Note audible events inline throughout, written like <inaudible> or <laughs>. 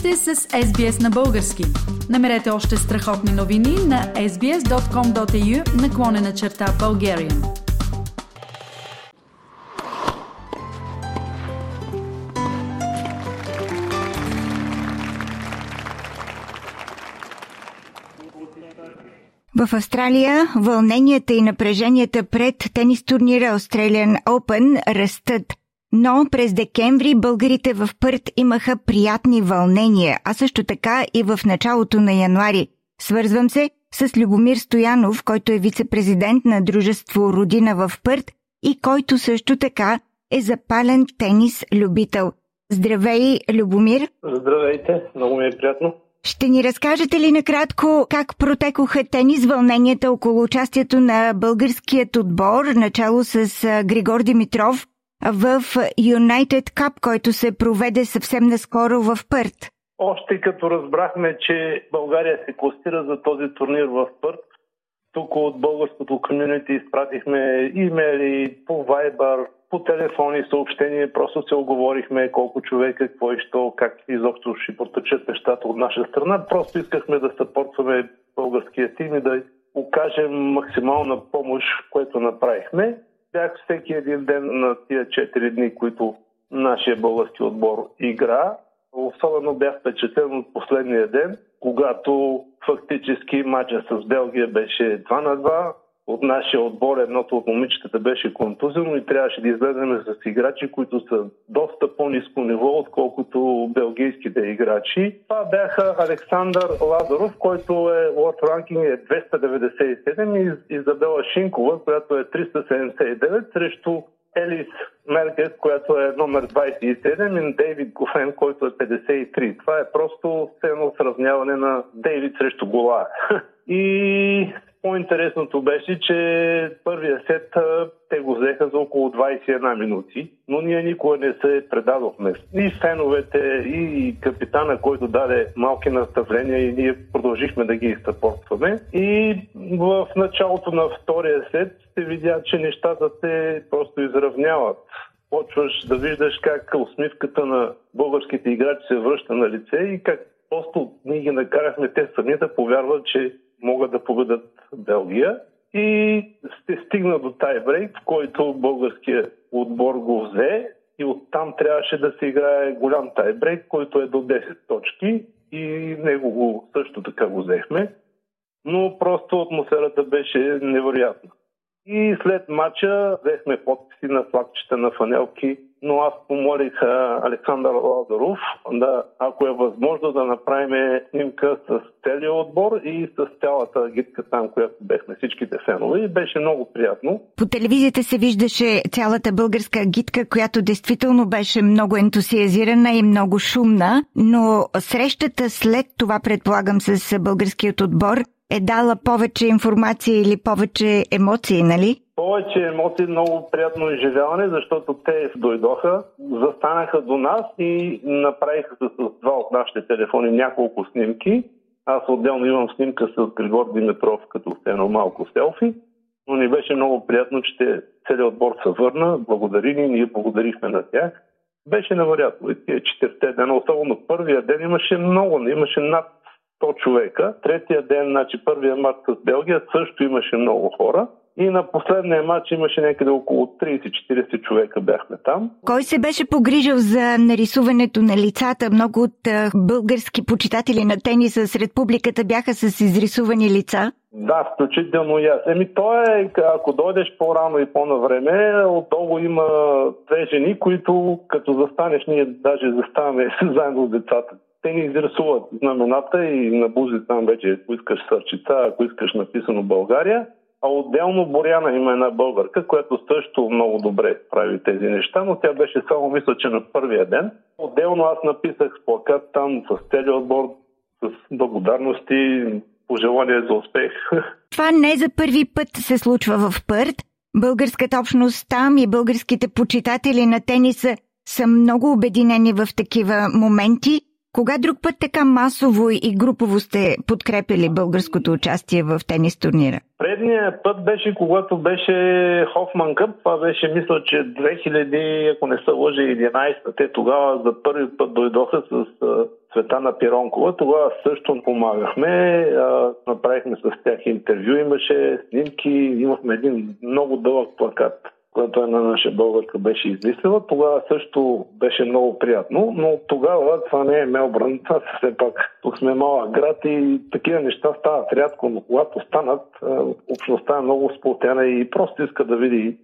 сте с SBS на български. Намерете още страхотни новини на sbs.com.au наклонена черта Bulgarian. В Австралия вълненията и напреженията пред тенис турнира Australian Open растат. Но през декември българите в Пърт имаха приятни вълнения, а също така и в началото на януари. Свързвам се с Любомир Стоянов, който е вице-президент на дружество Родина в Пърт и който също така е запален тенис любител. Здравей, Любомир! Здравейте, много ми е приятно. Ще ни разкажете ли накратко как протекоха тенис вълненията около участието на българският отбор, начало с Григор Димитров в United Cup, който се проведе съвсем наскоро в Пърт? Още като разбрахме, че България се класира за този турнир в Пърт, тук от българското комьюнити изпратихме имейли по Viber, по телефони, съобщения, просто се оговорихме колко човека, какво и що, как изобщо ще потъчат нещата от наша страна. Просто искахме да съпортваме българския тим и да окажем максимална помощ, което направихме. Бях всеки един ден на тия 4 дни, които нашия български отбор игра. Особено бях впечатлен от последния ден, когато фактически матча с Белгия беше 2 на 2 от нашия отбор едното от момичетата беше контузено и трябваше да излезем с играчи, които са доста по-низко ниво, отколкото белгийските играчи. Това бяха Александър Лазаров, който е World Ranking е 297 и Изабела Шинкова, която е 379 срещу Елис Меркес, която е номер 27 и Дейвид Гофен, който е 53. Това е просто едно сравняване на Дейвид срещу Гола. <laughs> И по-интересното беше, че първия сет те го взеха за около 21 минути, но ние никога не се предадохме. И феновете, и капитана, който даде малки наставления и ние продължихме да ги изтъпортваме. И в началото на втория сет се видя, че нещата се просто изравняват почваш да виждаш как усмивката на българските играчи се връща на лице и как просто ние ги накарахме те сами да повярват, че могат да победат Белгия. И се стигна до тайбрейк, в който българският отбор го взе и оттам трябваше да се играе голям тайбрейк, който е до 10 точки и него го също така го взехме. Но просто атмосферата беше невероятна. И след матча взехме подписи на флагчета на фанелки но аз помолих Александър Лазаров да, ако е възможно да направим снимка с целият отбор и с цялата гидка там, която бехме всичките фенове и беше много приятно. По телевизията се виждаше цялата българска гидка, която действително беше много ентусиазирана и много шумна, но срещата след това, предполагам, с българският отбор е дала повече информация или повече емоции, нали? повече емоции, много приятно изживяване, защото те дойдоха, застанаха до нас и направиха с два от нашите телефони няколко снимки. Аз отделно имам снимка с Григор Димитров като едно малко селфи, но ни беше много приятно, че целият отбор се върна, благодари ни, ние благодарихме на тях. Беше невероятно. И тия четирите дена, особено първия ден имаше много, имаше над 100 човека. Третия ден, значи първия март с Белгия, също имаше много хора. И на последния матч имаше някъде около 30-40 човека бяхме там. Кой се беше погрижил за нарисуването на лицата? Много от български почитатели на тениса сред публиката бяха с изрисувани лица. Да, включително и аз. Еми, то е, ако дойдеш по-рано и по-навреме, отдолу има две жени, които като застанеш, ние даже заставаме <laughs> заедно с децата. Те ни изрисуват знамената и на бузи там вече, ако искаш сърчица, ако искаш написано България. А отделно Боряна има една българка, която също много добре прави тези неща, но тя беше само мисля, че на първия ден. Отделно аз написах плакат там с целият отбор, с благодарности, пожелания за успех. <laughs> Това не за първи път се случва в Пърт. Българската общност там и българските почитатели на тениса са много обединени в такива моменти. Кога друг път така масово и групово сте подкрепили българското участие в тенис турнира? Предният път беше, когато беше Хофман Къп. Това беше, мисля, че 2000, ако не се лъжа, 11 Те тогава за първи път дойдоха с Светана Пиронкова. Тогава също помагахме. Направихме с тях интервю. Имаше снимки. Имахме един много дълъг плакат която една наша българка беше измислила. Тогава също беше много приятно, но тогава това не е Мелбърн, това все пак тук сме малък град и такива неща стават рядко, но когато станат, общността е много сплотена и просто иска да види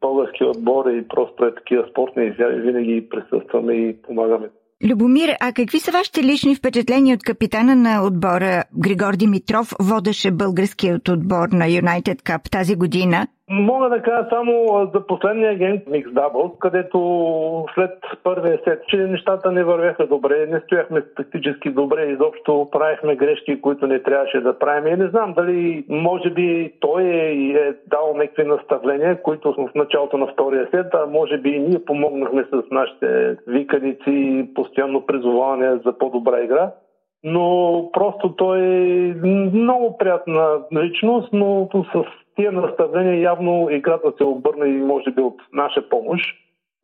български отбор и просто е такива спортни изяви, винаги присъстваме и помагаме. Любомир, а какви са вашите лични впечатления от капитана на отбора Григор Димитров, водеше българският отбор на United Cup тази година? Мога да кажа само за последния ген Mix Doubles, където след първия сет, че нещата не вървяха добре, не стояхме тактически добре, изобщо правихме грешки, които не трябваше да правим. И не знам дали може би той е, е дал някакви наставления, които в началото на втория сет, а може би и ние помогнахме с нашите виканици, постоянно призоваване за по-добра игра но просто той е много приятна личност, но с тия наставления явно играта се обърна и може би от наша помощ.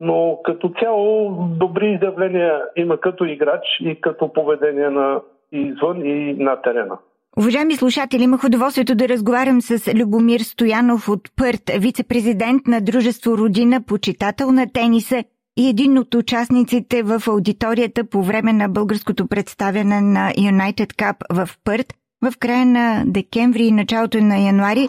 Но като цяло добри изявления има като играч и като поведение на извън и на терена. Уважаеми слушатели, имах удоволствието да разговарям с Любомир Стоянов от Пърт, вице-президент на Дружество Родина, почитател на тениса и един от участниците в аудиторията по време на българското представяне на United Cup в Пърт в края на декември и началото на януари.